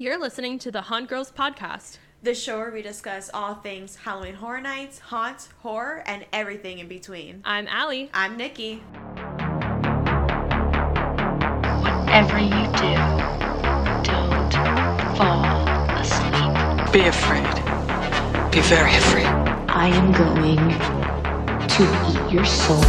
You're listening to the Haunt Girls podcast. The show where we discuss all things Halloween Horror Nights, haunts, horror, and everything in between. I'm Allie. I'm Nikki. Whatever you do, don't fall asleep. Be afraid. Be very afraid. I am going to eat your soul.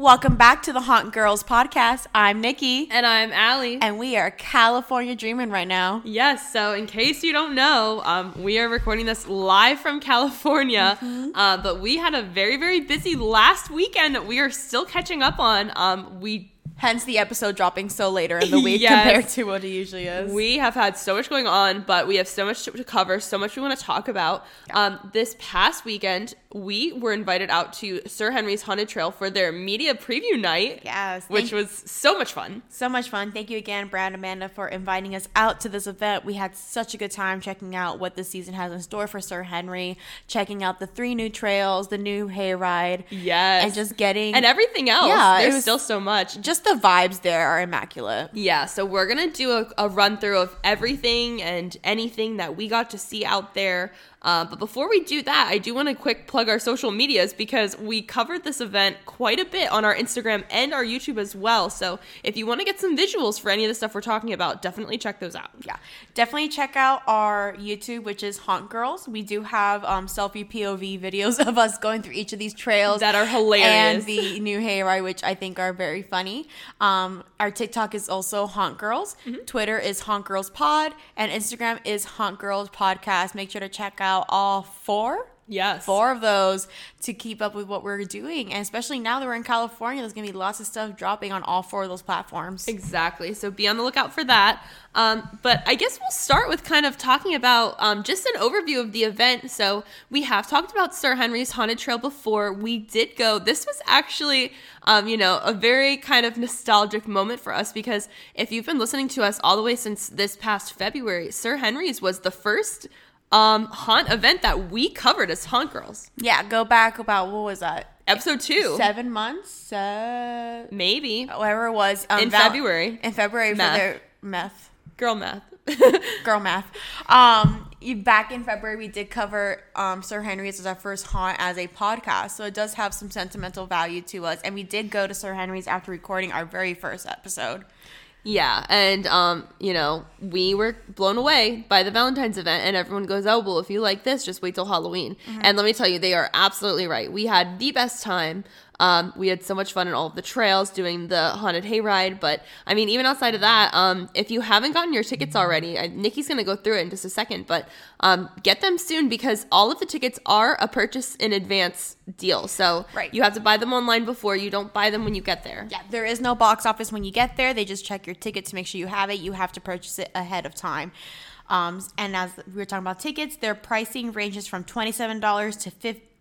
Welcome back to the Haunt Girls podcast. I'm Nikki, And I'm Allie. and we are California dreaming right now. yes, so in case you don't know, um, we are recording this live from California, uh, but we had a very, very busy last weekend that we are still catching up on. Um, we Hence the episode dropping so later in the week Yes. compared to what it usually is. We have had so much going on, but we have so much to cover, so much we want to talk about. Um, this past weekend, we were invited out to Sir Henry's Haunted Trail for their media preview night. Yes, Which was so much fun. so much fun. Thank you again, Brad and Amanda, for inviting us out to this event. We had such a good time checking out what the season has in store for Sir Henry, checking out the three new trails, the new hayride, Yes. and just getting And everything else. Yeah, There's still so much. just the vibes there are immaculate. Yeah, so we're gonna do a, a run through of everything and anything that we got to see out there. Uh, but before we do that, I do want to quick plug our social medias because we covered this event quite a bit on our Instagram and our YouTube as well. So if you want to get some visuals for any of the stuff we're talking about, definitely check those out. Yeah, definitely check out our YouTube, which is Haunt Girls. We do have um, selfie POV videos of us going through each of these trails That are hilarious. and the new hayride, which I think are very funny. Um, our TikTok is also Haunt Girls. Mm-hmm. Twitter is Haunt Girls Pod, and Instagram is Haunt Girls Podcast. Make sure to check out all four. Yes. Four of those to keep up with what we're doing. And especially now that we're in California, there's going to be lots of stuff dropping on all four of those platforms. Exactly. So be on the lookout for that. Um, but I guess we'll start with kind of talking about um, just an overview of the event. So we have talked about Sir Henry's Haunted Trail before. We did go. This was actually, um, you know, a very kind of nostalgic moment for us because if you've been listening to us all the way since this past February, Sir Henry's was the first um, haunt event that we covered as Haunt Girls. Yeah, go back about, what was that? Episode two. seven months, uh, Maybe. whatever it was, um, In February. In February Math. for their meth, Girl math. girl math. Um, back in February, we did cover um, Sir Henry's as our first haunt as a podcast, so it does have some sentimental value to us. And we did go to Sir Henry's after recording our very first episode. Yeah, and um, you know, we were blown away by the Valentine's event, and everyone goes, "Oh, well, if you like this, just wait till Halloween." And let me tell you, they are absolutely right. We had the best time. Um, we had so much fun in all of the trails doing the haunted hayride. But I mean, even outside of that, um, if you haven't gotten your tickets already, I, Nikki's gonna go through it in just a second. But um, get them soon because all of the tickets are a purchase in advance deal. So Right. you have to buy them online before. You don't buy them when you get there. Yeah, there is no box office when you get there. They just check your ticket to make sure you have it. You have to purchase it ahead of time. Um, and as we were talking about tickets, their pricing ranges from twenty-seven dollars to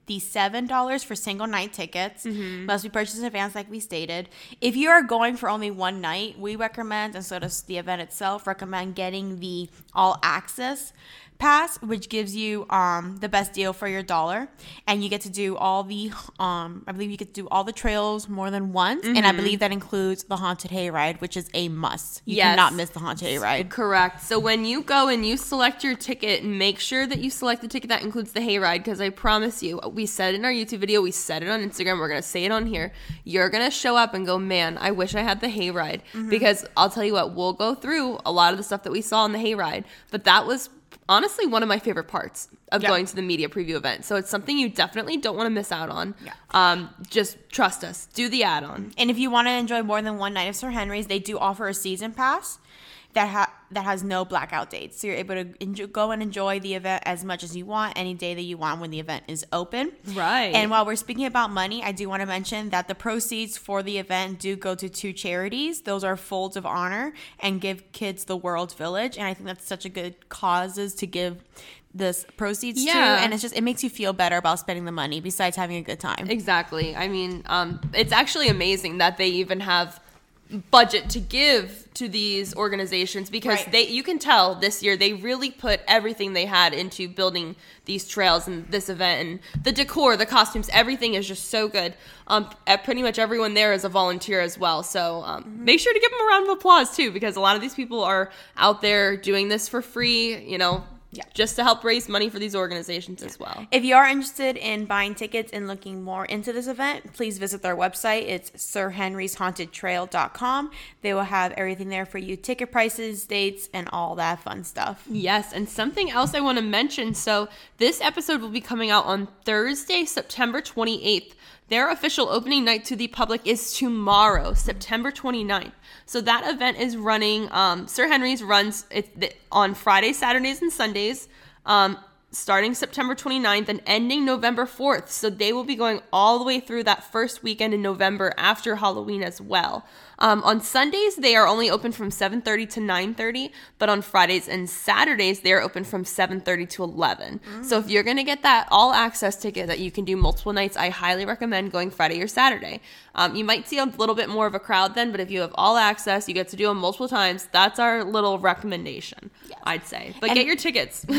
fifty-seven dollars for single night tickets. Mm-hmm. Must be purchased in advance, like we stated. If you are going for only one night, we recommend, and so does the event itself, recommend getting the all access pass which gives you um, the best deal for your dollar and you get to do all the um, i believe you get to do all the trails more than once and i believe that includes the haunted hayride which is a must you Yes. cannot miss the haunted hayride Correct. So when you go and you select your ticket, make sure that you select the ticket that includes the hayride because I promise you, we said in our YouTube video, we said it on Instagram, we're going to say it on here. You're going to show up and go, man, I wish I had the hayride. Because I'll tell you what, we'll go through a lot of the stuff that we saw on the hayride, but that was honestly one of my favorite parts of Yeah. going to the media preview event. So it's something you definitely don't want to miss out on. Yeah. Um, just trust us. Do the add-on. and if you want to enjoy more than one night of sir henry's they do offer a season pass that ha- that has no blackout dates so you're able to enjoy- go and enjoy the event as much as you want any day that you want when the event is open Right. And while we're speaking about money, I do want to mention that the proceeds for the event do go to two charities. Those are Folds of Honor and Give Kids the World Village. And I think that's such a good causes to give this proceeds Yeah. to. And it's just, it makes you feel better about spending the money besides having a good time. Exactly. I mean, um, it's actually amazing that they even have budget to give to these organizations because Right. they you can tell this year they really put everything they had into building these trails and this event and the decor the costumes everything is just so good um pretty much everyone there is a volunteer as well so um, Mm-hmm. make sure to give them a round of applause too because a lot of these people are out there doing this for free you know Yeah. just to help raise money for these organizations as well If you are interested in buying tickets and looking more into this event, please visit their website. It's sirhenry'shauntedtrail.com. They will have everything there for you ticket prices, dates, and all that fun stuff. Yes, and something else I want to mention. So, this episode will be coming out on Thursday, September 28th. Their official opening night to the public is tomorrow, September 29th. So, that event is running, um, Sir Henry's runs it, on Fridays, Saturdays, and Sundays. Um, starting September 29th and ending November 4th. So they will be going all the way through that first weekend in November after Halloween as well. Um, on Sundays, they are only open from 7.30 to 9.30, but on Fridays and Saturdays, they are open from 7.30 to 11. So if you're going to get that all-access ticket that you can do multiple nights, I highly recommend going Friday or Saturday. Um, you might see a little bit more of a crowd then, but if you have all access, you get to do them multiple times. That's our little recommendation, I'd say. But And- get your tickets.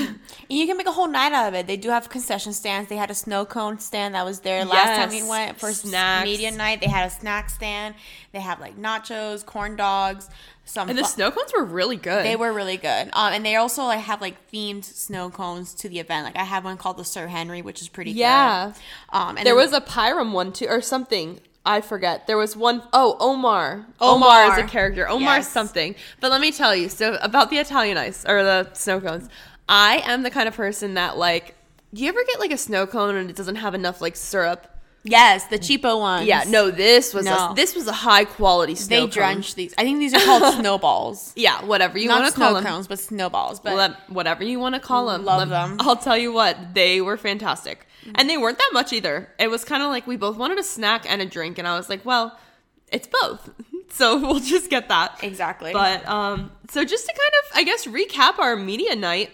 And you can make a whole night out of it. They do have concession stands. They had a snow cone stand that was there last time we went for Snacks. media night. They had a snack stand. They have like nachos, corn dogs, some And the snow cones were really good. They were really good. Um, and they also like have like themed snow cones to the event. Like I have one called the Sir Henry, which is pretty Yeah. good. Um, and there then- was a Pyram one too, or something. I forget. There was one oh Omar. Omar. Omar is a character. Omar Yes. something. But let me tell you. So about the Italian ice or the snow cones. I am the kind of person that like. Do you ever get like a snow cone and it doesn't have enough like syrup? Yes, the cheapo ones. Yeah. No, this was No. a, this was a high quality snow they cone. drench these. I think these are called snowballs. Yeah, whatever you want to call them. cones, but snowballs. But whatever you want to call them. Love them. I'll tell you what, they were fantastic. And they weren't that much either. It was kind of like we both wanted a snack and a drink. And I was like, well, it's both. So we'll just get that. Exactly. But um, so just to kind of, I guess, recap our media night,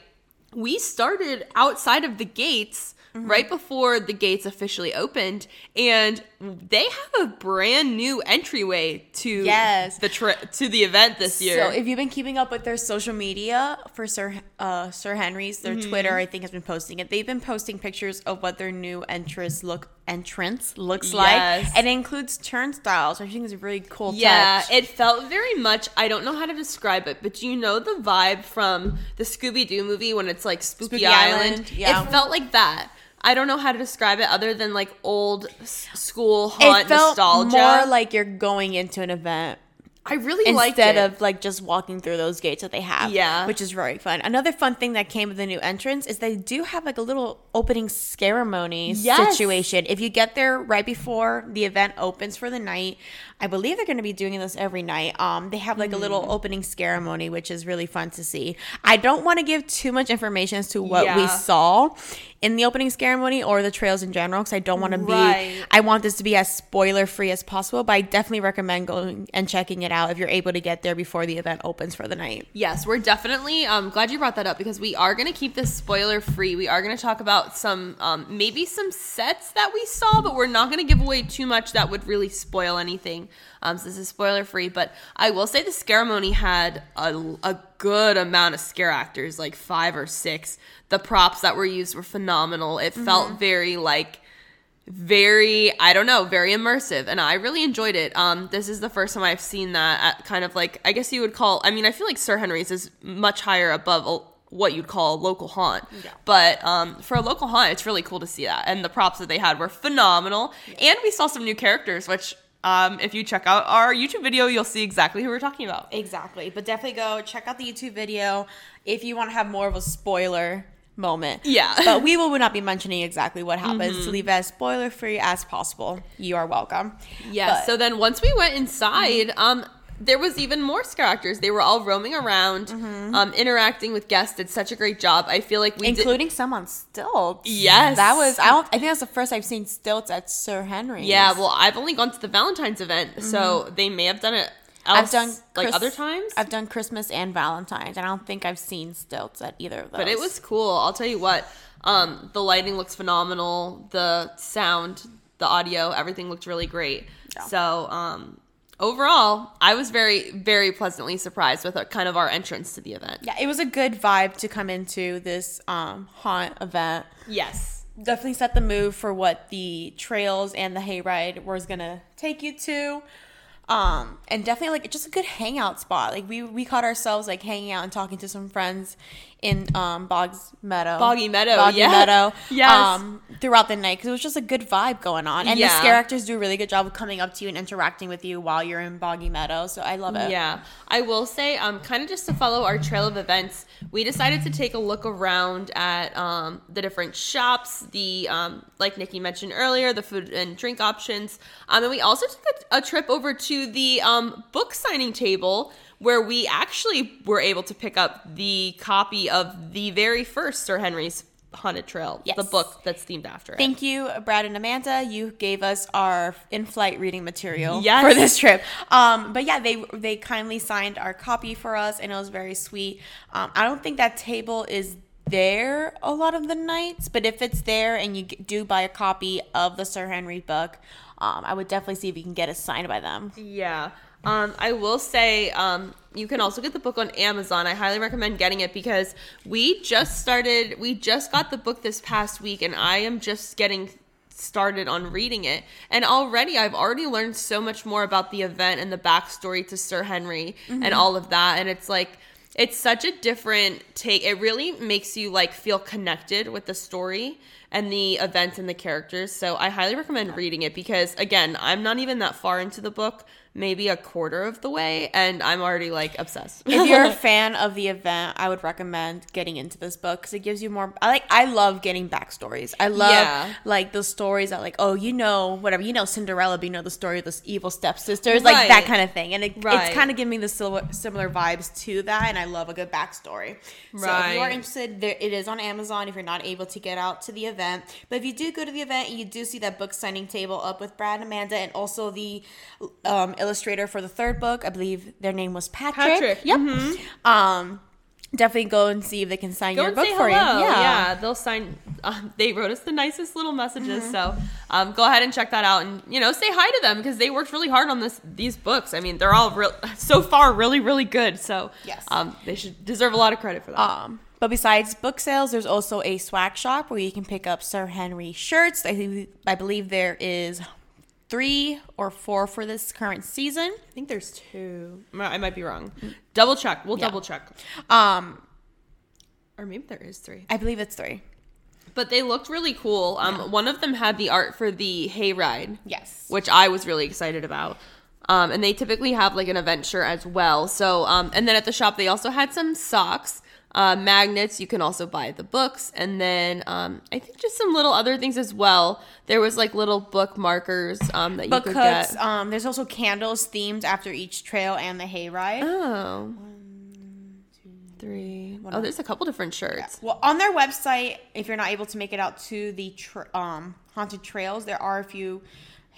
we started outside of the gates. Mm-hmm. Right before the gates officially opened, and they have a brand new entryway to Yes. the tri- to the event this year. So if you've been keeping up with their social media for Sir uh, Sir Henry's, their Mm-hmm. Twitter I think has been posting it. They've been posting pictures of what their new entrance look entrance looks like, and it includes turnstiles, which I think is a really cool. Yeah, touch. it felt very much. I don't know how to describe it, but you know the vibe from the Scooby Doo movie when it's like Spooky, Spooky Island? Island, yeah. It felt like that. I don't know how to describe it other than like old school haunt it felt nostalgia. more like you're going into an event I really liked instead of like just walking through those gates that they have. Yeah. which is very fun. Another fun thing that came with the new entrance is they do have like a little opening ceremony Yes. situation. If you get there right before the event opens for the night, I believe they're going to be doing this every night. Um, they have like a Mm. little opening ceremony, which is really fun to see. I don't want to give too much information as to what we saw in the opening ceremony or the trails in general because I don't want to Right. be. I want this to be as spoiler free as possible, but I definitely recommend going and checking it out if you're able to get there before the event opens for the night. Yes, we're definitely. Um, glad you brought that up because we are going to keep this spoiler free. We are going to talk about some, um, maybe some sets that we saw, but we're not going to give away too much that would really spoil anything. Um, so this is spoiler free. But I will say the ceremony had a, a good amount of scare actors, like five or six. The props that were used were phenomenal. It felt very like very i don't know very immersive and i really enjoyed it um this is the first time i've seen that at kind of like i guess you would call i mean i feel like sir henry's is much higher above a, what you'd call a local haunt but um for a local haunt it's really cool to see that and the props that they had were phenomenal and we saw some new characters which um if you check out our youtube video you'll see exactly who we're talking about Exactly. But definitely go check out the YouTube video if you want to have more of a spoiler moment. Yeah. But we will not be mentioning exactly what happens to leave it as spoiler free as possible. You are welcome. Yeah. But- So then once we went inside, um, there was even more scare actors. They were all roaming around, um, interacting with guests. Did such a great job. I feel like we did. including some on stilts. Yes. That was I don't I think that's the first I've seen stilts at Sir Henry's. Yeah. Well, I've only gone to the Valentine's event, so they may have done it. I've Else, done like Chris- other times. I've done Christmas and Valentine's. and I don't think I've seen stilts at either of those. but it was cool. I'll tell you what. Um, the lighting looks phenomenal. The sound, the audio, everything looked really great. So, um, overall, I was very, very pleasantly surprised with our, kind of our entrance to the event. Yeah, it was a good vibe to come into this um, haunt event. Yes. Definitely set the mood for what the trails and the hayride was gonna take you to. Um, and definitely like just a good hangout spot. Like we we caught ourselves like hanging out and talking to some friends in um Boggs Meadow, Boggy Meadow, Boggy yeah. Meadow, Yes. Um, throughout the night because it was just a good vibe going on, and Yeah. the scare actors do a really good job of coming up to you and interacting with you while you're in Boggy Meadow. So I love it. Yeah, I will say, um, kind of just to follow our trail of events, we decided to take a look around at um, the different shops, the um, like Nikki mentioned earlier, the food and drink options, um, and we also took a, a trip over to the um, book signing table where we actually were able to pick up the copy of the very first Sir Henry's Haunted Trail, Yes. the book that's themed after it. Thank you, Brad and Amanda. You gave us our in-flight reading material Yes. for this trip. Um, but yeah, they they kindly signed our copy for us, and it was very sweet. Um, I don't think that table is there a lot of the nights, but if it's there and you do buy a copy of the Sir Henry book, um, I would definitely see if you can get it signed by them. Yeah. Um, I will say um, you can also get the book on Amazon. I highly recommend getting it because we just started, we just got the book this past week, and I am just getting started on reading it. And already, I've already learned so much more about the event and the backstory to Sir Henry and all of that. And it's like, it's such a different take. It really makes you like feel connected with the story and the events and the characters. So I highly recommend reading it because again, I'm not even that far into the book, maybe a quarter of the way, and I'm already like obsessed. if you're a fan of the event, I would recommend getting into this book because it gives you more. I like. I love getting backstories. I love Yeah. like the stories that like, oh, you know, whatever, you know, Cinderella, but you know the story of this evil stepsisters, like that kind of thing. And it, Right. it's kind of giving me the similar vibes to that. And I love a good backstory. So if you are interested, there it is on Amazon. If you're not able to get out to the event, but if you do go to the event, and you do see that book signing table up with Brad and Amanda, and also the um, illustrator for the third book. I believe their name was Patrick. Patrick, Yep. Um, definitely go and see if they can sign Go your book for hello. you. Yeah. they'll sign. Um, they wrote us the nicest little messages. So um, go ahead and check that out, and you know, say hi to them because they worked really hard on this these books. I mean, they're all real so far really really good. So Yes. um, they should deserve a lot of credit for that. Um, but besides book sales, there's also a swag shop where you can pick up Sir Henry shirts. I think I believe there is three or four for this current season. I think there's two. I might be wrong. Double check. We'll Yeah. double check. Um, Or maybe there is three. I believe it's three. But they looked really cool. Um, One of them had the art for the hayride. Yes. which I was really excited about. Um, and they typically have like an adventure as well. So, um, and then at the shop, they also had some socks, uh, magnets. You can also buy the books. And then um, I think just some little other things as well. There was like little book markers um, that you could hooks. get. Um, there's also candles themed after each trail and the hayride. Oh. Three. Oh, there's a couple different shirts. Well, on their website, if you're not able to make it out to the tr- um, haunted trails, there are a few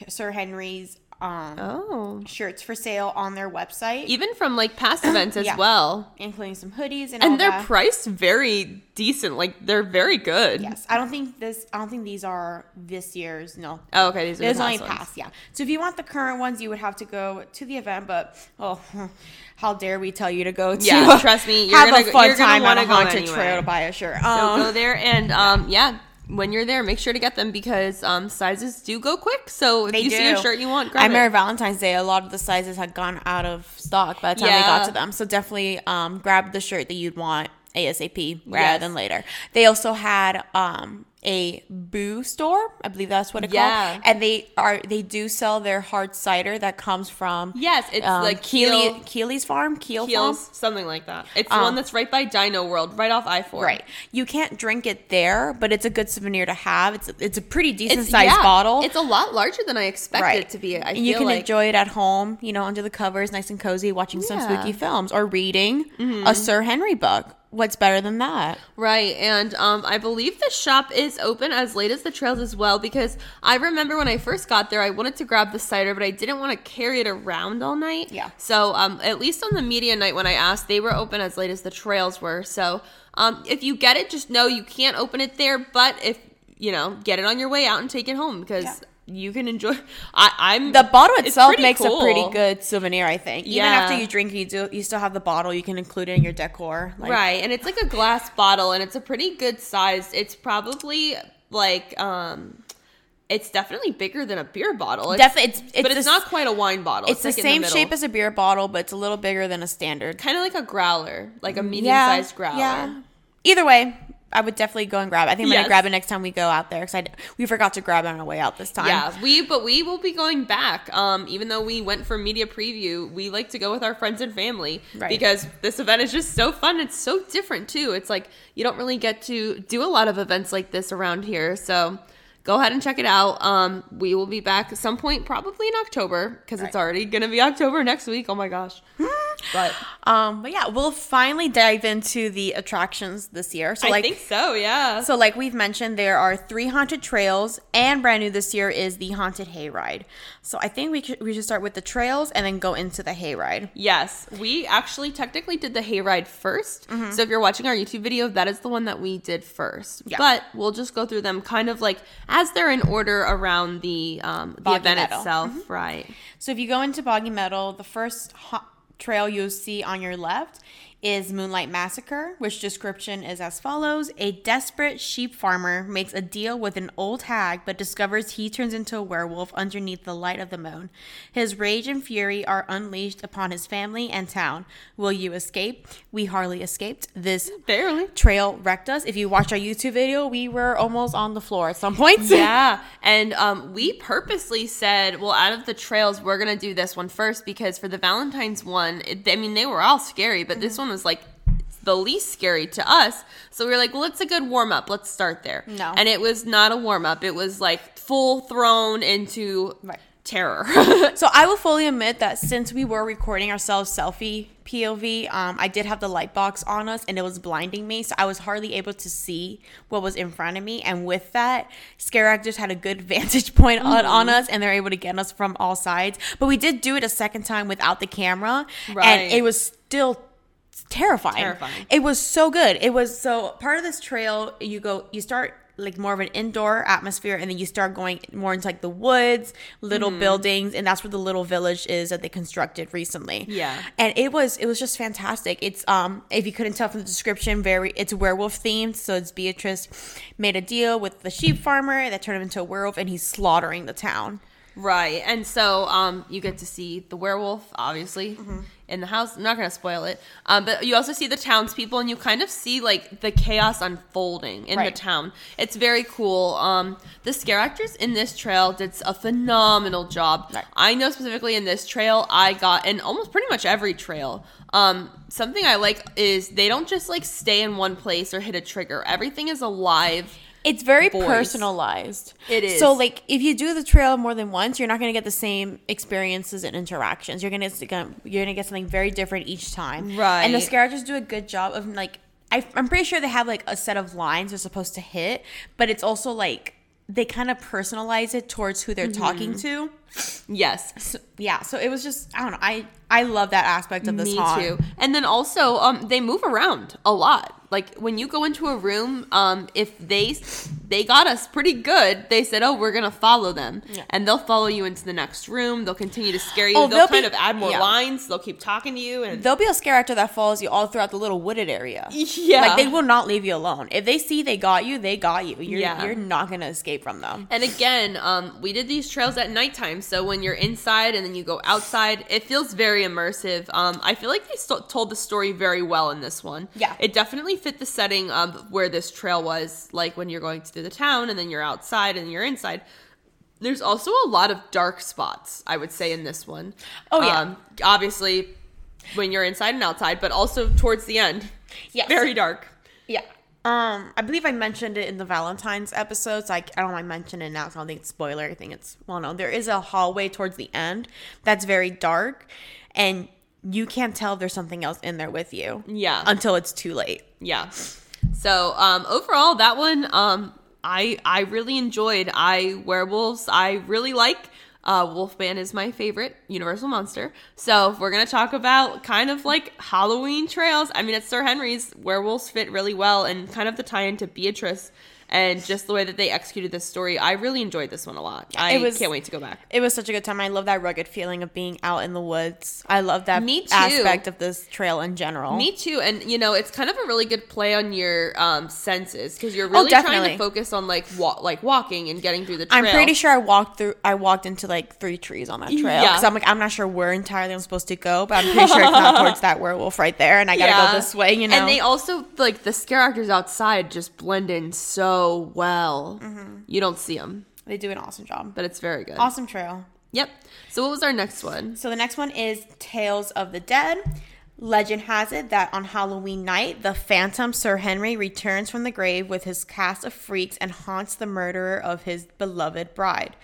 Sir Henry's um, Oh. shirts for sale on their website, Even from like past events as Yeah. well. including some hoodies and, all And they're that. priced very decent. Like they're very good. Yes, I don't think this. I don't think these are this year's. No. Oh, okay. These are the There's past only ones. past, yeah. So if you want the current ones, you would have to go to the event. But oh, how dare we tell you to go to? Yeah, trust me, you're have gonna a fun you're gonna time on wanna a go haunted anyway. trail to buy a shirt. So Um, go there and um, yeah, when you're there, make sure to get them because um, sizes do go quick. So if They you see a shirt you want, I grab remember it. Valentine's Day, a lot of the sizes had gone out of stock by the time we got to them. So definitely um, grab the shirt that you'd want ASAP rather Yes. than later. They also had um, a boo store, I believe that's what it Yeah. called, and they are they do sell their hard cider that comes from Yes, it's um, like Keely, Keel- Keely's farm, Keel Keels, farm. something like that. It's Um, one that's right by Dino World, right off I four. Right, you can't drink it there, but it's a good souvenir to have. It's it's a pretty decent It's sized yeah, bottle. It's a lot larger than I expected it to be. I and you can like enjoy it at home, you know, under the covers, nice and cozy, watching some Yeah. Mm-hmm. spooky films or reading a Sir Henry book. What's better than that? Right, and um, I believe the shop is open as late as the trails as well because I remember when I first got there, I wanted to grab the cider, but I didn't want to carry it around all night. Yeah. So um, at least on the media night when I asked, they were open as late as the trails were. So um, if you get it, just know you can't open it there, but if you know, get it on your way out and take it home because. Yeah. You can enjoy. I, I'm The bottle itself pretty makes a pretty good souvenir, I think. Even Yeah. after you drink, you do you still have the bottle. You can include it in your decor. Like, right, and it's like a glass bottle, and it's a pretty good size. It's probably like um, it's definitely bigger than a beer bottle. It's, Definitely, it's, it's but it's the- not quite a wine bottle. It's, the like same middle. shape as a beer bottle, but it's a little bigger than a standard. kind of like a growler, like a medium-sized growler. Either way, I would definitely go and grab it. I think I'm Yes. gonna grab it next time we go out there because we forgot to grab it on our way out this time. Yeah, we but we will be going back. Um, even though we went for media preview, we like to go with our friends and family Right. because this event is just so fun. It's so different too. It's like you don't really get to do a lot of events like this around here. So go ahead and check it out. Um, we will be back at some point, probably in October, because it's already gonna be October next week. Oh my gosh! But Um, but yeah, we'll finally dive into the attractions this year. So I like, think so. Yeah. so like we've mentioned, there are three haunted trails, and brand new this year is the haunted hayride. So I think we could, we should start with the trails and then go into the hayride. Yes, we actually technically did the hayride 1st So if you're watching our YouTube video, that is the one that we did first. Yeah. But we'll just go through them kind of like as they're in order around the um, the Boggy event Meadow. itself, right? So if you go into Boggy Meadow, the first ha- trail you'll see on your left is Moonlight Massacre, which description is as follows A desperate sheep farmer makes a deal with an old hag, but discovers he turns into a werewolf underneath the light of the moon. His rage and fury are unleashed upon his family and town. Will you escape? We hardly escaped. This Barely. trail wrecked us. If you watch our YouTube video, we were almost on the floor at some points. Yeah, and um, we purposely said, well, out of the trails, we're gonna do this one first because for the Valentine's one, it, I mean, they were all scary, but this one was like the least scary to us. So we were like, well, it's a good warm up. Let's start there. No. and it was not a warm up. It was like full thrown into Right. terror. So I will fully admit that since we were recording ourselves selfie POV, um, I did have the light box on us and it was blinding me, so I was hardly able to see what was in front of me. And with that, scare actors had a good vantage point on, Mm-hmm. on us, and they're able to get us from all sides. But we did do it a second time without the camera, Right. and it was still terrifying. Terrifying. It was so good. It was so part of this trail. You go, you start like more of an indoor atmosphere, and then you start going more into like the woods, little Mm-hmm. buildings, and that's where the little village is that they constructed recently. Yeah. and it was it was just fantastic. It's um if you couldn't tell from the description, very it's werewolf themed. So it's Beatrice made a deal with the sheep farmer that turned him into a werewolf, and he's slaughtering the town. Right. And so um, you get to see the werewolf, obviously, Mm-hmm. in the house. I'm not going to spoil it. Um, but you also see the townspeople, and you kind of see like the chaos unfolding in Right. the town. It's very cool. Um, the scare actors in this trail did a phenomenal job. Right. I know specifically in this trail, I got, and almost pretty much every trail, um, something I like is they don't just like stay in one place or hit a trigger. Everything is alive. It's very voice. personalized. It is. So, like, if you do the trail more than once, you're not going to get the same experiences and interactions. You're going to you're going to get something very different each time. Right. And the scavengers do a good job of like. I, I'm pretty sure they have like a set of lines they're supposed to hit, but it's also like they kind of personalize it towards who they're talking to. Yes. So, yeah. So it was just I don't know. I I love that aspect of this Me haunt. too. And then also, um, they move around a lot. Like when you go into a room, um, if they they got us pretty good, they said, "Oh, we're gonna follow them," Yeah. and they'll follow you into the next room. They'll continue to scare you. Oh, they'll they'll kind be- of add more yeah. lines. They'll keep talking to you, and There'll be a scare actor that follows you all throughout the little wooded area. Yeah. Like they will not leave you alone. If they see they got you, they got you. You're Yeah. you're not gonna escape from them. And again, um, we did these trails at nighttime, so when you're inside and then you go outside, it feels very immersive. Um, I feel like they st- told the story very well in this one. Yeah. it definitely fit the setting of where this trail was, like when you're going through the town and then you're outside and you're inside. There's also a lot of dark spots, I would say, in this one. Oh, yeah. um, obviously when you're inside and outside, but also towards the end. Yes. very dark. Yeah. Um, I believe I mentioned it in the Valentine's episodes. Like I don't mind mentioning it now, so I don't think it's spoiler. I think it's well known. There is a hallway towards the end that's very dark, and you can't tell if there's something else in there with you. Yeah. Until it's too late. Yeah. So um, overall, that one um, I I really enjoyed. I werewolves I really like. Uh, Wolfman is my favorite Universal monster. So we're gonna talk about kind of like Halloween trails, I mean at Sir Henry's werewolves fit really well, and kind of the tie into Beatrice and just the way that they executed this story, I really enjoyed this one a lot. I was- can't wait to go back. It was such a good time. I love that rugged feeling of being out in the woods. I love that Me too. aspect of this trail in general. Me too, and you know it's kind of a really good play on your um, senses because you're really trying Oh, definitely. to focus on like wa- like walking and getting through the trail. I'm pretty sure I walked through. I walked into like three trees on that trail Yeah. because I'm like I'm not sure where entirely I'm supposed to go, but I'm pretty sure it's not towards that werewolf right there, and I gotta Yeah. go this way. You know, And they also like the scare actors outside just blend in so well. Mm-hmm. You don't see them, they do an awesome job. but it's very good. Awesome trail. Yep. So what was our next one? So the next one is Tales of the Dead. Legend has it that on Halloween night, the phantom Sir Henry returns from the grave with his cast of freaks and haunts the murderer of his beloved bride.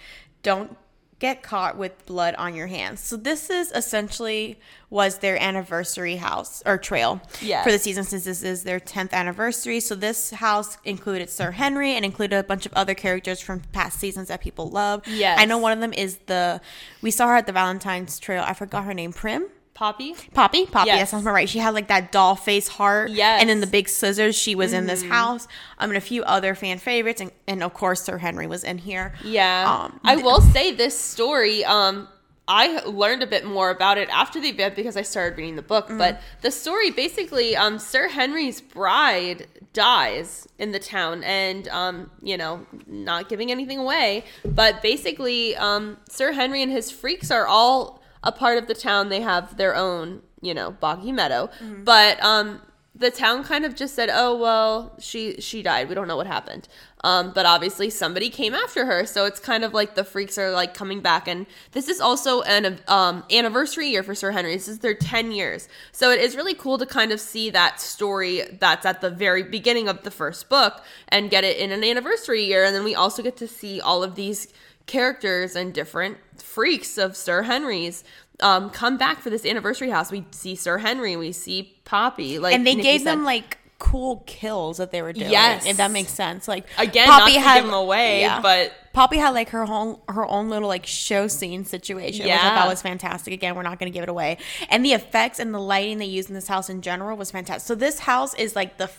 Don't get caught with blood on your hands. So this is essentially was their anniversary house or trail Yes. for the season since this is their 10th anniversary. So this house included Sir Henry and included a bunch of other characters from past seasons that people love. Yes. I know one of them is the we saw her at the Valentine's Trail. I forgot her name. Prim. Poppy. Poppy, Poppy, Yes. that sounds about right. She had like that doll face heart, Yes. and then the big scissors. She was in this Mm-hmm. house. Um, and a few other fan favorites, and, and of course Sir Henry was in here. Yeah. Um, I will say this story, um, I learned a bit more about it after the event because I started reading the book. Mm. But the story basically, um, Sir Henry's bride dies in the town, and um, you know, not giving anything away, but basically, um, Sir Henry and his freaks are all a part of the town. They have their own, you know, boggy meadow, Mm-hmm. but um, the town kind of just said, "Oh well, she she died. We don't know what happened." Um, but obviously somebody came after her, so it's kind of like the freaks are like coming back. And this is also an um, anniversary year for Sir Henry. This is their ten years, so it is really cool to kind of see that story that's at the very beginning of the first book and get it in an anniversary year. And then we also get to see all of these characters and different freaks of Sir Henry's um, come back for this anniversary house. We see Sir Henry, we see Poppy, like and they Nikki gave them like cool kills that they were doing. Yes. if that makes sense. Like again not to give them away, yeah. but Poppy had like her whole her own little like show scene situation, which I Yeah. thought was fantastic. Again, we're not going to give it away, and the effects and the lighting they used in this house in general was fantastic. So this house is like the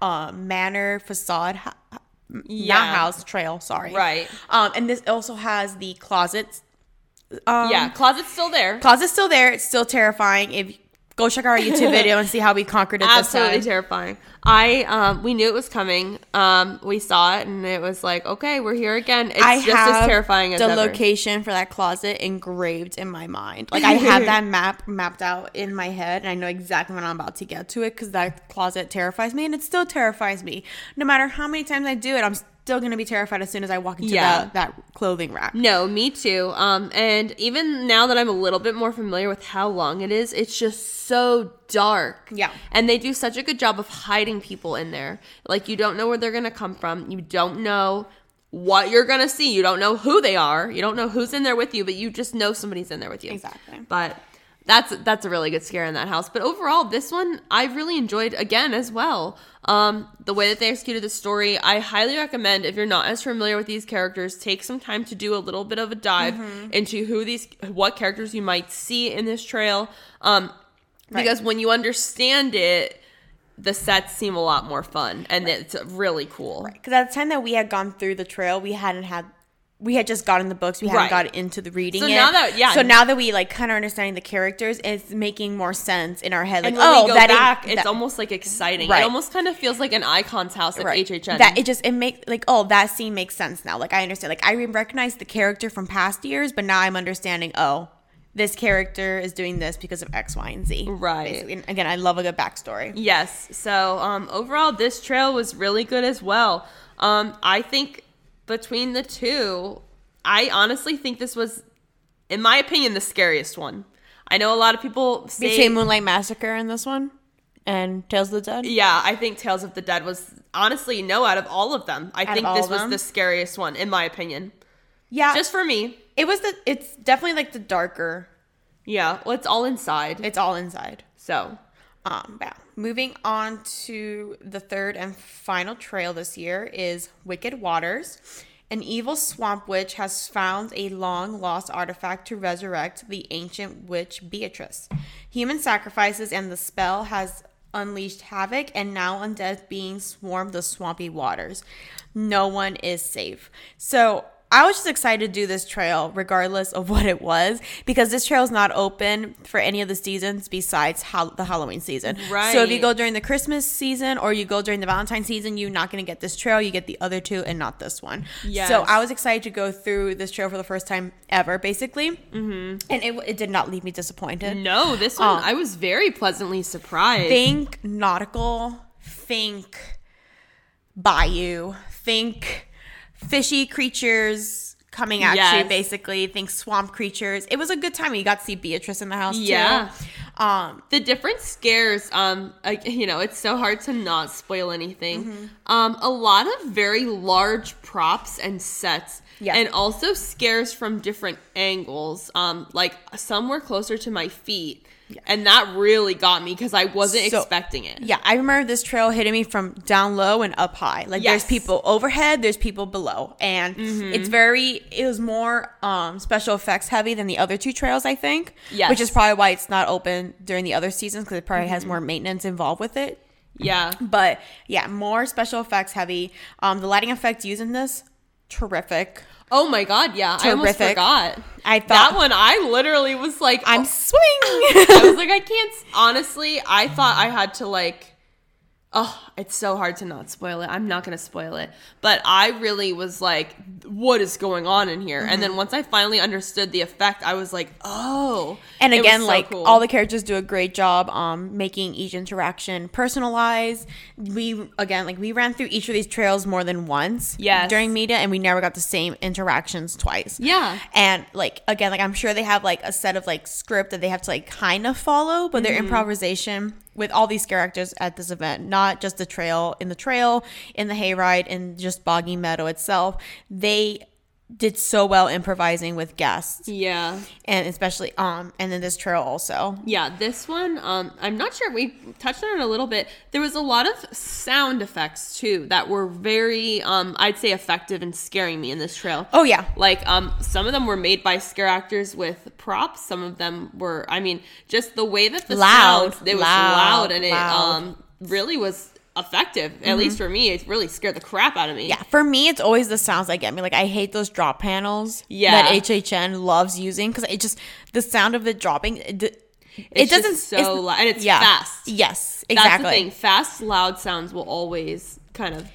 uh, manor facade. Yeah. Not house trail, sorry. Right. Um, and this also has the closets. Um, yeah, closet's still there. closet's still there. It's still terrifying. If go check out our YouTube video and see how we conquered it. Absolutely terrifying. I um we knew it was coming. Um we saw it and it was like, okay, we're here again. It's I just have as terrifying as the ever. location for that closet engraved in my mind. Like I have that map mapped out in my head, and I know exactly when I'm about to get to it because that closet terrifies me, and it still terrifies me. No matter how many times I do it, I'm still gonna be terrified as soon as I walk into Yeah. that, that clothing rack. No, me too. Um, and even now that I'm a little bit more familiar with how long it is, it's just so dark. Yeah. And they do such a good job of hiding people in there. Like you don't know where they're gonna come from. You don't know what you're gonna see. You don't know who they are. You don't know who's in there with you, but you just know somebody's in there with you. Exactly. But that's that's a really good scare in that house. But overall, this one I really enjoyed again as well. Um, the way that they executed the story, I highly recommend if you're not as familiar with these characters, take some time to do a little bit of a dive into who these what characters you might see in this trail. Um, because when you understand it, the sets seem a lot more fun and it's really cool. Because at the time that we had gone through the trail, we hadn't had. We had just gotten the books. We hadn't Right. got into the reading. So it. now that- yeah. So now that we like kind of understanding the characters, it's making more sense in our head. Like, oh, we go that back, it's that- almost like exciting. Right. It almost kind of feels like an icon's house at HHN. That it just it makes like oh that scene makes sense now. Like I understand. Like I recognize the character from past years, but now I'm understanding. Oh, this character is doing this because of X, Y, and Z. Right. Basically. And again, I love a good backstory. Yes. So um, overall, this trail was really good as well. Um, I think between the two, I honestly think this was, in my opinion, the scariest one. I know a lot of people say. Between Moonlight Massacre and this one, and Tales of the Dead. yeah, I think Tales of the Dead was honestly no out of all of them. I of think this was the scariest one, in my opinion. Yeah, Just for me. it was the. It's definitely like the darker. Yeah. Well, it's all inside. It's all inside. so Um. Moving on to the third and final trail this year is Wicked Waters. An evil swamp witch has found a long lost artifact to resurrect the ancient witch Beatrice. Human sacrifices and the spell has unleashed havoc, and now undead beings swarm the swampy waters. No one is safe. So I was just excited to do this trail, regardless of what it was, because this trail is not open for any of the seasons besides the Halloween season. Right. So if you go during the Christmas season or you go during the Valentine season, you're not going to get this trail. You get the other two and not this one. Yes. So I was excited to go through this trail for the first time ever, basically. Mm-hmm. And it, it did not leave me disappointed. No, this one Um, I was very pleasantly surprised. Think nautical, think bayou, think fishy creatures coming at you, basically. Think swamp creatures. It was a good time. You got to see Beatrice in the house, Yeah. too. Um, the different scares um I, you know it's so hard to not spoil anything Mm-hmm. um a lot of very large props and sets Yeah. and also scares from different angles um like some were closer to my feet and that really got me because i wasn't So- expecting it Yeah, I remember this trail hitting me from down low and up high. Like Yes. there's people overhead, there's people below. And Mm-hmm. it's very it was more um special effects heavy than the other two trails, I think. Yes. Which is probably why it's not open during the other seasons because it probably Mm-hmm. has more maintenance involved with it. yeah But yeah, more special effects heavy. Um the lighting effects used in this, terrific. Oh my god yeah i almost Terrific. forgot I thought that one i literally was like I'm oh, swimming. I was like, I can't. Honestly, I thought I had to like. Oh, it's so hard to not spoil it. I'm not gonna spoil it, but I really was like, "What is going on in here?" And Mm-hmm. then once I finally understood the effect, I was like, "Oh!" And again, so like cool. all the characters do a great job um making each interaction personalized. We again like we ran through each of these trails more than once Yes. during media and we never got the same interactions twice. Yeah. And like again, like I'm sure they have like a set of like script that they have to like kind of follow, but Mm-hmm. their improvisation with all these characters at this event, not just the trail in the trail, in the hayride, and just Boggy Meadow itself, they did so well improvising with guests yeah, and especially um and then this trail also yeah. This one, um, I'm not sure. We touched on it a little bit. There was a lot of sound effects too that were very, um, I'd say, effective and scaring me in this trail. oh yeah Like um some of them were made by scare actors with props. Some of them were I mean, just the way that the Loud. sound it was Loud. loud, and it Loud. um really was effective. At mm-hmm. least for me, it really scared the crap out of me. yeah for me it's always the sounds that get me like i hate those drop panels Yeah. that hhn loves using because it just the sound of it dropping it, d- it doesn't so it's- loud, and it's fast. yes That's exactly the thing. Fast, loud sounds will always kind of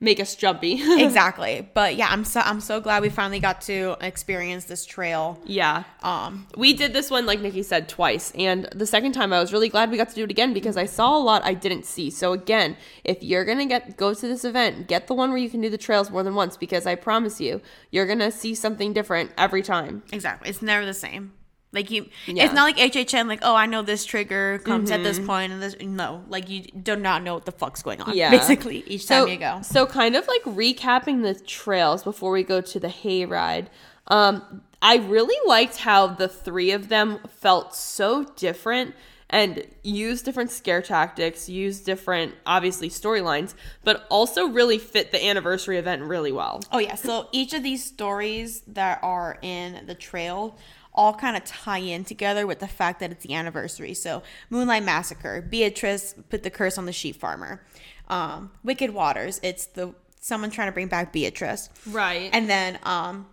make us jumpy. exactly but yeah i'm so i'm so glad we finally got to experience this trail yeah. um We did this one, like Nikki said, twice. And the second time, I was really glad we got to do it again because I saw a lot I didn't see. So again, if you're gonna get go to this event, get the one where you can do the trails more than once because I promise you, you're gonna see something different every time. exactly it's never the same like you Yeah. Mm-hmm. it's not like hhn like oh i know this trigger comes at this point and this no like you do not know what the fuck's going on Yeah. basically each So, time you go so kind of like recapping the trails before we go to the hayride. Um, I really liked how the three of them felt so different and used different scare tactics, used different obviously storylines, but also really fit the anniversary event really well. Oh yeah, so each of these stories that are in the trail all kind of tie in together with the fact that it's the anniversary. So Moonlight Massacre, Beatrice put the curse on the sheep farmer. Um, Wicked Waters, it's the someone trying to bring back Beatrice. Right. And then um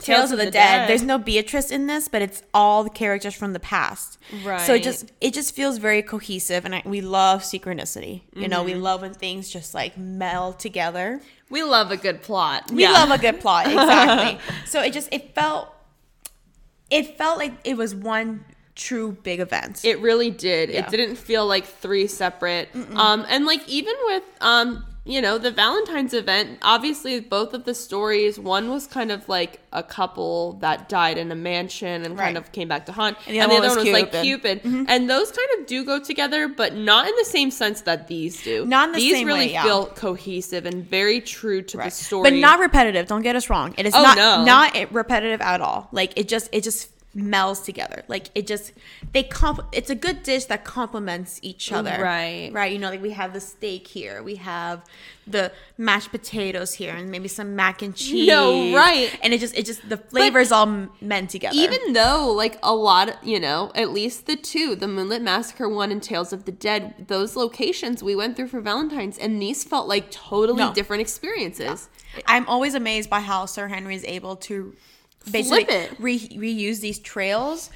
Tales, of the, Dead. There's no Beatrice in this, but it's all the characters from the past. So Right. it just it just feels very cohesive, and I, we love synchronicity. You know, we love when things just like meld together. we love a good plot. We love a good plot, exactly. so it just it felt it felt like it was one true big event. It really did. Yeah. It didn't feel like three separate. Um, and like even with um, you know, the Valentine's event, obviously both of the stories, one was kind of like a couple that died in a mansion and kind of came back to haunt, And the And other one was one was like Cupid. Cupid. Mm-hmm. And those kind of do go together, but not in the same sense that these do. Not in the these same really way, yeah. feel cohesive and very true to the story. but not repetitive. Don't get us wrong. It is Oh, not no. not repetitive at all. Like it just it just melds together. Like it just they comp. It's a good dish that complements each mm, other. Right. Right. You know, like we have the steak here, we have the mashed potatoes here, and maybe some mac and cheese. No, right. And it just it just the flavors all m- meant together. Even though, like, a lot, of, you know, at least the two, the Moonlit Massacre one and Tales of the Dead, those locations we went through for Valentine's, and these felt like totally No. different experiences. I'm always amazed by how Sir Henry is able to basically. Re- reuse these trails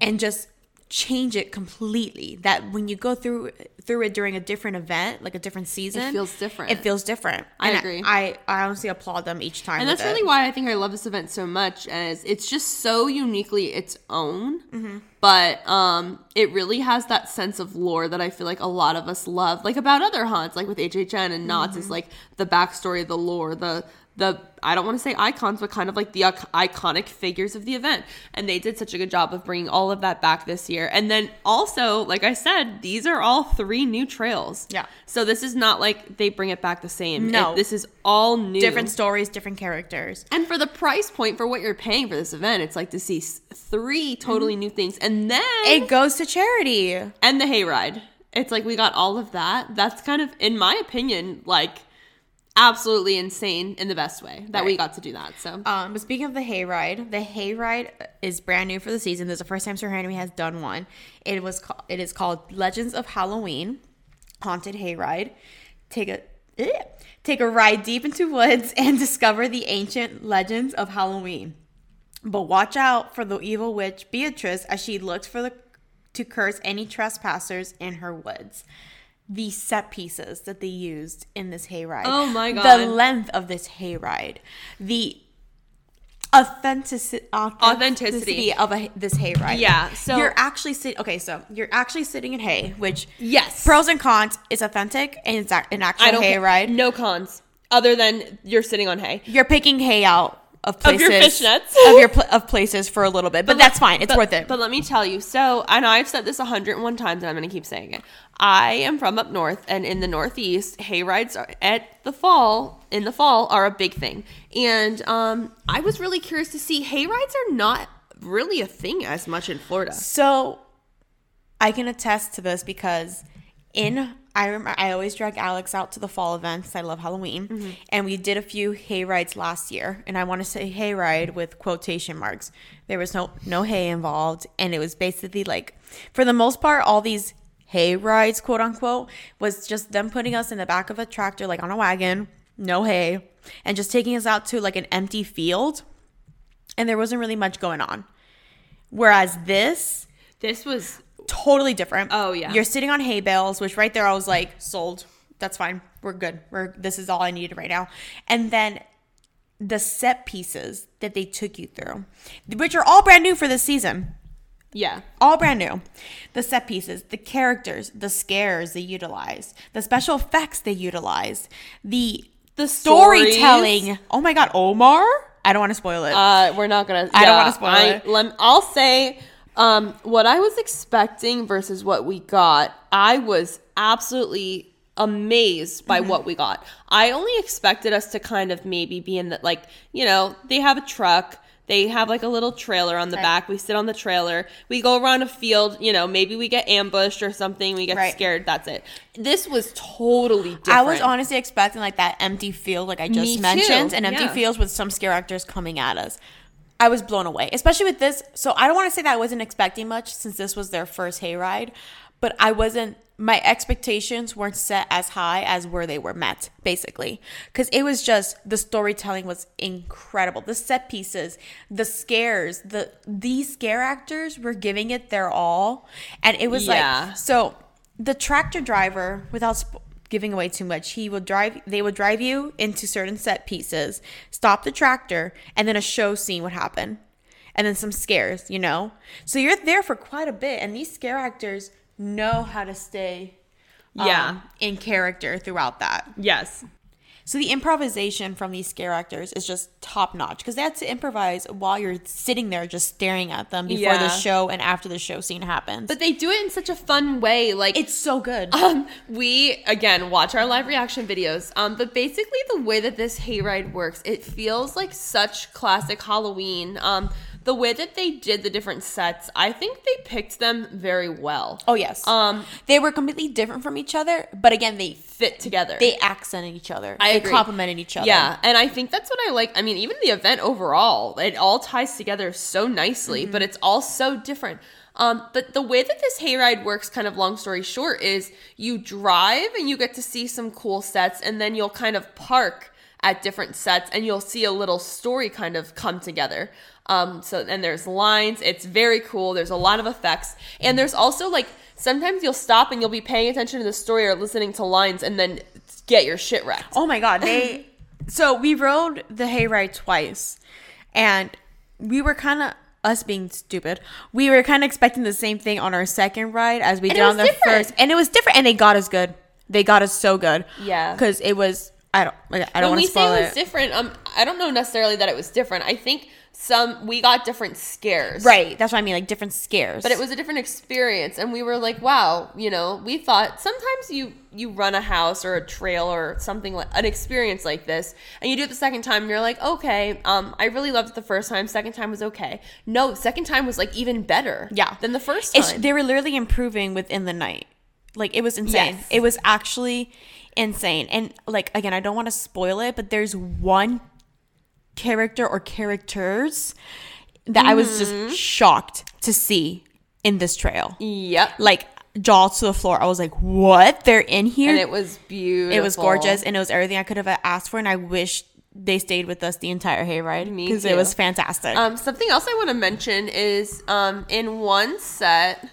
and just change it completely. That when you go through through it during a different event, like a different season, it feels different. It feels different. I And agree. I I honestly applaud them each time. And that's really it. why I think I love this event so much, as it's just so uniquely its own. Mm-hmm. But um, it really has that sense of lore that I feel like a lot of us love, like about other haunts, like with HHN and Knott's, Mm-hmm. is like the backstory, the lore, the the I don't want to say icons, but kind of like the iconic figures of the event. And they did such a good job of bringing all of that back this year. And then also, like I said, these are all three new trails. Yeah. So this is not like they bring it back the same. No. It- this is all new. different stories, different characters. And for the price point for what you're paying for this event, it's like to see three totally mm-hmm. new things, and then It goes to charity. and the hayride. It's like we got all of that. That's kind of, in my opinion, like absolutely insane in the best way that we got to do that. So Um, but speaking of the hayride, the hayride is brand new for the season. This is the first time Sir Henry has done one. It was ca- it is called Legends of Halloween, haunted hayride. Take a eh, take a ride deep into woods and discover the ancient legends of Halloween. But watch out for the evil witch Beatrice as she looks for the to curse any trespassers in her woods. The set pieces that they used in this hayride. Oh my God. The length of this hayride. The authenticity Authenticity. of a, this hayride. Yeah, so- you're actually sitting. Okay, so you're actually sitting in hay, which Yes. pros and cons. It's authentic and it's an actual hayride. No cons other than you're sitting on hay. You're picking hay out of Of places your fishnets. of your pl- of places for a little bit, but, that's fine. It's but- worth it. But let me tell you. So, I know I've said this 101 times, and I'm going to keep saying it. I am from up north, and in the Northeast, hay rides are, at the fall in the fall are a big thing. And um, I was really curious to see hay rides are not really a thing as much in Florida. So I can attest to this because in I remember I always drag Alex out to the fall events. I love Halloween. Mm-hmm. And we did a few hay rides last year. And I want to say hay ride with quotation marks. There was no no hay involved. And it was basically like for the most part, all these hay rides, quote unquote, was just them putting us in the back of a tractor, like on a wagon, no hay, and just taking us out to like an empty field. And there wasn't really much going on. Whereas this This was totally different. Oh, yeah. You're sitting on hay bales, which right there I was like, sold. That's fine. We're good. We're this is all I needed right now. And then the set pieces that they took you through, which are all brand new for this season. yeah. All brand new. The set pieces, the characters, the scares they utilized, the special effects they utilized, the The storytelling. stories. Oh my god, Omar? I don't want to spoil it. Uh, we're not gonna. I don't wanna spoil I, it. Lem, I'll say um, what I was expecting versus what we got. I was absolutely amazed by Mm-hmm. what we got. I only expected us to kind of maybe be in the like, you know, they have a truck. They have like a little trailer on the Right. back. We sit on the trailer. We go around a field. You know, maybe we get ambushed or something. We get Right. scared. That's it. This was totally different. I was honestly expecting like that empty field, like I just Me too, mentioned, and empty yeah. fields with some scare actors coming at us. I was blown away, especially with this. So I don't want to say that I wasn't expecting much since this was their first hayride, but I wasn't. My expectations weren't set as high as where they were met, basically, because it was just the storytelling was incredible. The set pieces, the scares, the these scare actors were giving it their all, and it was Yeah. like so. The tractor driver, without giving away too much, he would drive. They would drive you into certain set pieces, stop the tractor, and then a show scene would happen, and then some scares. You know, so you're there for quite a bit, and these scare actors know how to stay, um, Yeah. in character throughout that. yes. So the improvisation from these scare actors is just top notch because they had to improvise while you're sitting there just staring at them before the show and after the show scene happens. But they do it in such a fun way. Like it's so good. um, we again watch our live reaction videos. Um, but basically the way that this hayride works, it feels like such classic Halloween. Um, the way that they did the different sets, I think they picked them very well. Oh yes. Um, they were completely different from each other, but again, they fit together. they accented each other. I they agree. complemented each other. Yeah, and I think that's what I like. I mean, even the event overall, it all ties together so nicely, Mm-hmm. but it's all so different. Um, but the way that this hayride works, kind of long story short, is you drive and you get to see some cool sets, and then you'll kind of park at different sets, and you'll see a little story kind of come together. Um, so and there's lines. It's very cool. There's a lot of effects, and there's also like sometimes you'll stop and you'll be paying attention to the story or listening to lines, and then get your shit wrecked. Oh my god, they so we rode the hayride twice and we were kind of us being stupid. We were kind of expecting the same thing on our second ride as we And did on the different. first. And it was different and they got us good. They got us so good. Yeah. Cuz it was I don't like, I don't when want we to spoil say it was it. different, um, I don't know necessarily that it was different. I think some we got different scares, right. That's what I mean like different scares. But it was a different experience, and we were like, "Wow!" You know, we thought sometimes you you run a house or a trail or something like an experience like this, and you do it the second time, and you're like, "Okay, um, I really loved it the first time. Second time was okay." No, second time was like even better, Yeah. than the first time. It's, they were literally improving within the night. Like it was insane. Yes. It was actually insane. And like again, I don't want to spoil it, but there's one character or characters that I was Mm-hmm. just shocked to see in this trail. yep, Like jaws to the floor. I was like, "What? They're in here?" and it was beautiful. it was gorgeous and it was everything I could have asked for and I wish they stayed with us the entire hayride Me because it was fantastic. Um, something else I want to mention is um, in one set,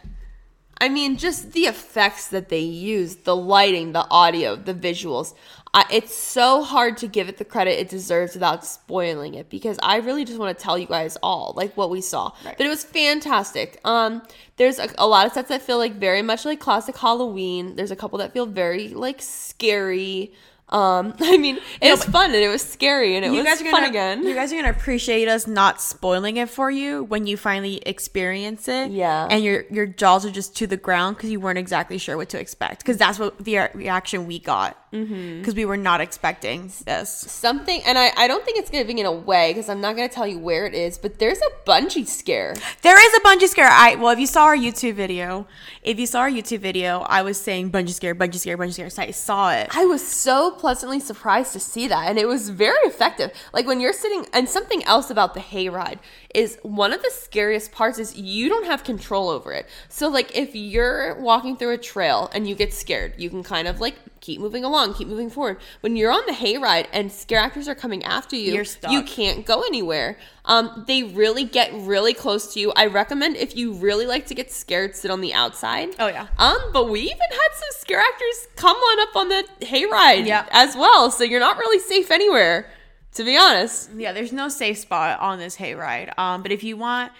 I mean, just the effects that they use, the lighting, the audio, the visuals. I, it's so hard to give it the credit it deserves without spoiling it because I really just want to tell you guys all like what we saw. But it was fantastic. Um, there's a, a lot of sets that feel like very much like classic Halloween. There's a couple that feel very like scary. Um, I mean, it was fun and it was scary and it you was guys are fun gonna, again. You guys are gonna appreciate us not spoiling it for you when you finally experience it. Yeah. and your your jaws are just to the ground because you weren't exactly sure what to expect. Because that's what the reaction we got. Because Mm-hmm. we were not expecting this. something and I, I don't think it's giving it away because i'm not going to tell you where it is but there's a bungee scare There is a bungee scare. I well, if you saw our YouTube video, if you saw our YouTube video, I was saying bungee scare, bungee scare, bungee scare. So I saw it. i was so pleasantly surprised to see that and it was very effective. Like when you're sitting and something else about the hayride is one of the scariest parts is you don't have control over it. So like if you're walking through a trail and you get scared you can kind of like keep moving along keep moving forward when you're on the hayride and scare actors are coming after you You're stuck. you can't go anywhere. Um, they really get really close to you. I recommend if you really like to get scared, sit on the outside. Oh, yeah. Um, but we even had some scare actors come on up on the hayride Yeah. as well. So you're not really safe anywhere, to be honest. Yeah, there's no safe spot on this hayride. Um, but if you want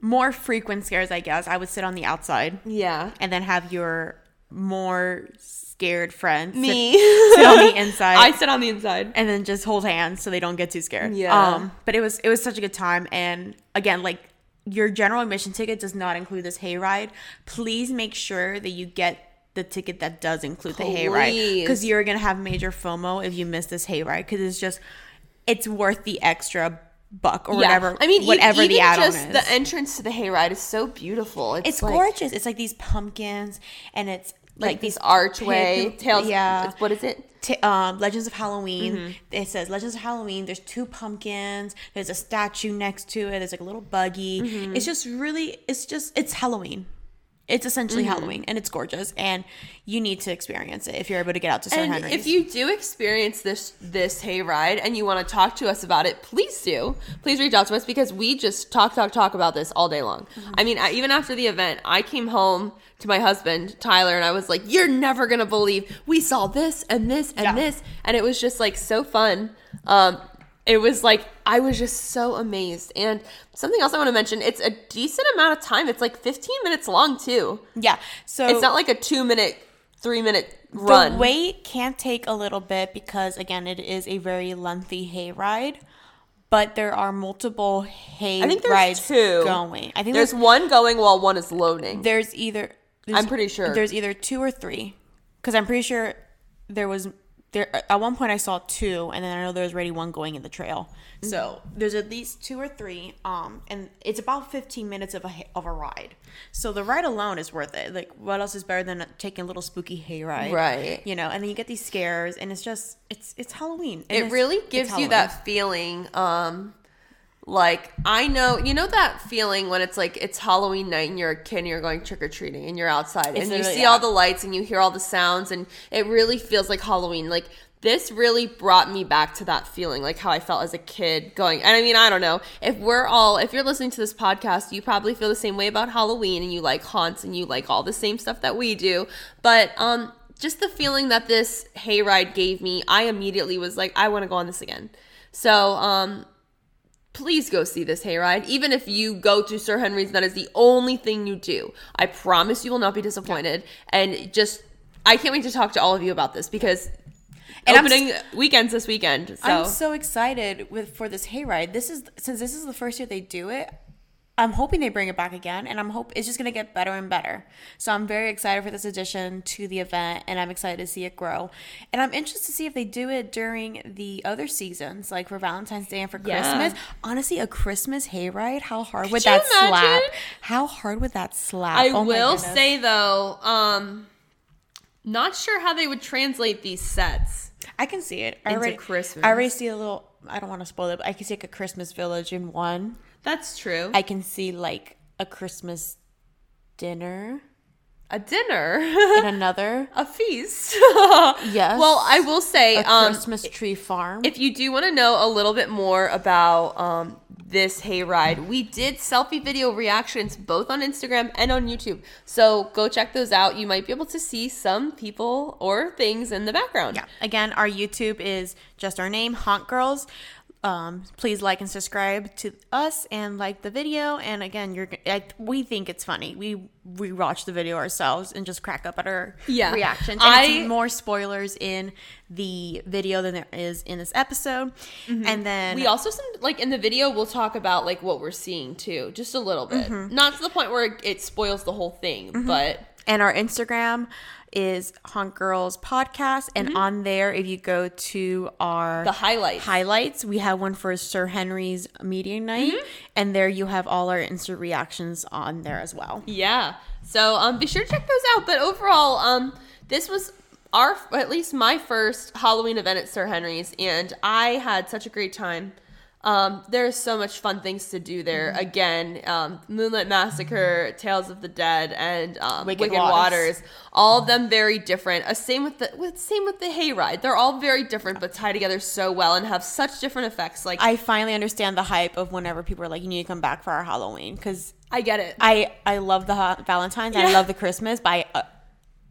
more frequent scares, I guess I would sit on the outside Yeah. and then have your more scared friends Me. sit, on the inside. I sit on the inside. and then just hold hands so they don't get too scared. Yeah. Um, but it was it was such a good time, and again, like your general admission ticket does not include this hayride. Please make sure that you get the ticket that does include the hayride Please. because you're gonna have major FOMO if you miss this hayride because it's just it's worth the extra buck or whatever. I mean, whatever even the add-on just is. the entrance to the hayride is so beautiful. It's, it's like, gorgeous. It's like these pumpkins and it's Like, like, this archway, pink- tales. Yeah. What is it? t- um, Legends of Halloween. Mm-hmm. It says Legends of Halloween. There's two pumpkins. There's a statue next to it. There's like a little buggy. Mm-hmm. It's just really, it's just, it's Halloween. It's essentially Mm-hmm. Halloween and it's gorgeous. And you need to experience it if you're able to get out to Sir And Henry's. if you do experience this this hayride and you want to talk to us about it, please do. Please reach out to us because we just talk, talk, talk about this all day long. Mm-hmm. I mean, I, even after the event, I came home to my husband Tyler and I was like, "You're never gonna believe we saw this and this and Yeah. this," and it was just like so fun. Um, it was like I was just so amazed. And something else I want to mention: it's a decent amount of time. It's like 15 minutes long too. yeah. So It's not like a two minute, three minute run. The wait can take a little bit because again, it is a very lengthy hayride. But there are multiple hay I think there's rides two going. I think there's there's one going while one is loading. there's either there's- I'm pretty sure. there's either two or three because I'm pretty sure there was there at one point I saw two, and then I know there's already one going in the trail. So there's at least two or three, um, and it's about 15 minutes of a of a ride. So the ride alone is worth it. Like, what else is better than taking a little spooky hayride, Right. You know, and then you get these scares, and it's just it's it's Halloween. it it's- really gives you that feeling um like i know you know that feeling when it's like it's halloween night and you're a kid and you're going trick-or-treating and you're outside It's and you see yeah. all the lights and you hear all the sounds and it really feels like halloween like this really brought me back to that feeling like how i felt as a kid going and i mean i don't know if we're all if you're listening to this podcast you probably feel the same way about halloween and you like haunts and you like all the same stuff that we do but um just the feeling that this hayride gave me, I immediately was like, I want to go on this again. So, um, please go see this hayride. Even if you go to Sir Henry's, that is the only thing you do. I promise you will not be disappointed. And just, I can't wait to talk to all of you about this because And I'm opening weekends this weekend. So, I'm so excited with for this hayride. This is since this is the first year they do it. I'm hoping they bring it back again, and I'm hope it's just gonna get better and better. So I'm very excited for this addition to the event, and I'm excited to see it grow. And I'm interested to see if they do it during the other seasons, like for Valentine's Day and for Yeah. Christmas. Honestly, a Christmas hayride, how hard would you that slap? How hard would that slap? I Oh will say though, um, not sure how they would translate these sets. I can see it. I Into already, Christmas. I already see a little. I don't want to spoil it, but I can see like a Christmas village in one. That's true. I can see like a Christmas dinner a dinner. in another. a feast. Yes. Well, I will say, A um, Christmas tree farm. if you do want to know a little bit more about um, this hayride, we did selfie video reactions both on Instagram and on YouTube. So go check those out. You might be able to see some people or things in the background. yeah. Again, our YouTube is just our name, Haunt Girls. Um, please like and subscribe to us and like the video. And again, you're I, we think it's funny. We we watch the video ourselves and just crack up at our Yeah. reactions. And I- it's more spoilers in the video than there is in this episode. And then We also some like in the video we'll talk about like what we're seeing too, just a little bit. Mm-hmm. Not to the point where it, it spoils the whole thing, but And our Instagram is Haunt Girls Podcast. And on there, if you go to our the highlights. highlights, we have one for Sir Henry's media night. And there you have all our instant reactions on there as well. Yeah. So um, be sure to check those out. But overall, um, this was our at least my first Halloween event at Sir Henry's, and I had such a great time. Um, there's so much fun things to do there. Mm-hmm. Again, um, Moonlit Massacre, Tales of the Dead, and um, Wicked Wicked, Waters. Waters. All of them very different. Uh, same with the with same with the hayride. They're all very different, but tie together so well and have such different effects. Like I, finally understand the hype of whenever people are like, you need to come back for our Halloween. Because I get it. I, I love the ha- Valentine's and I love the Christmas, but I uh,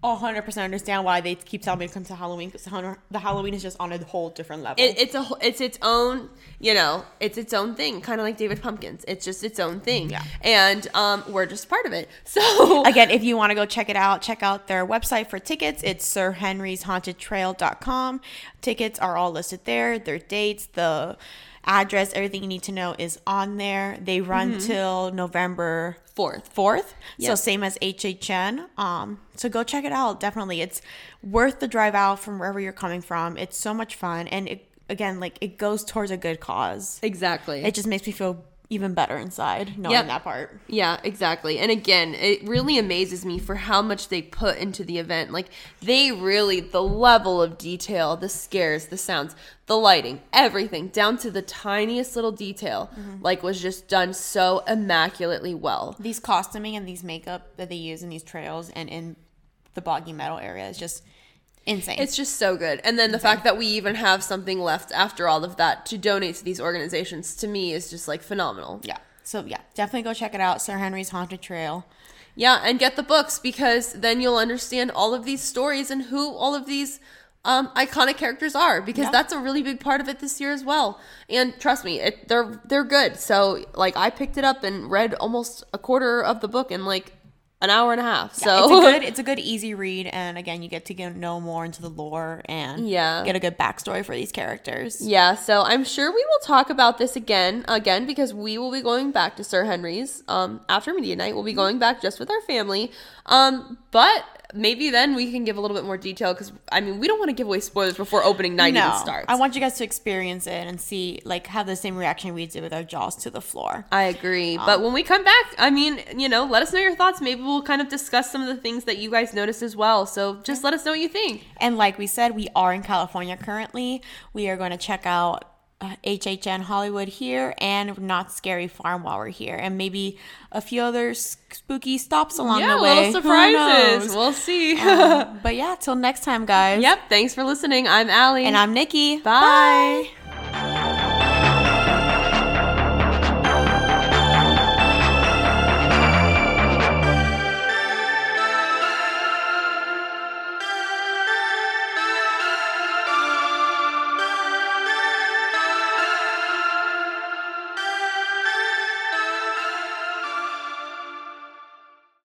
100% understand why they keep telling me to come to Halloween because the Halloween is just on a whole different level. it, it's a it's its own you know it's its own thing kind of like david pumpkins it's just its own thing Yeah. and um we're just part of it so Again, if you want to go check it out, check out their website for tickets. It's sirhenryshauntedtrail.com. Tickets are all listed there, their dates, the address, everything you need to know is on there. They run till November fourth 4th. So same as HHN. Um so go check it out. Definitely. It's worth the drive out from wherever you're coming from. It's so much fun and it again like it goes towards a good cause. exactly It just makes me feel even better inside knowing Yep. that part. Yeah, exactly. And again, it really amazes me for how much they put into the event. Like they really the level of detail, the scares, the sounds, the lighting, everything down to the tiniest little detail mm-hmm. like was just done so immaculately well. these costuming and these makeup that they use in these trails and in the Boggy Meadow area is just insane. It's just so good. And then the fact that we even have something left after all of that to donate to these organizations to me is just like phenomenal. yeah. So yeah, definitely go check it out. Sir Henry's Haunted Trail. Yeah, and get the books because then you'll understand all of these stories and who all of these um, iconic characters are because Yeah. that's a really big part of it this year as well. And trust me, it, they're they're good. So like I picked it up and read almost a quarter of the book in like an hour and a half. So it's a good, it's a good easy read, and again, you get to get know more into the lore and Yeah. get a good backstory for these characters. Yeah, so I'm sure we will talk about this again, again because we will be going back to Sir Henry's um, after media night. We'll be going back just with our family. Um, but maybe then we can give a little bit more detail because I mean we don't want to give away spoilers before opening night even starts. I want you guys to experience it and see, like, have the same reaction we did with our jaws to the floor. I agree. Um, but when we come back, I mean, you know, let us know your thoughts. Maybe we'll kind of discuss some of the things that you guys noticed as well. So just let us know what you think. And like we said, we are in California currently. We are going to check out HHN Hollywood here and Knott's Scary Farm while we're here, and maybe a few other spooky stops along yeah, the way. little surprises. We'll see. Um, but yeah, till next time, guys. yep. Thanks for listening. I'm Allie. And I'm Nikki. Bye.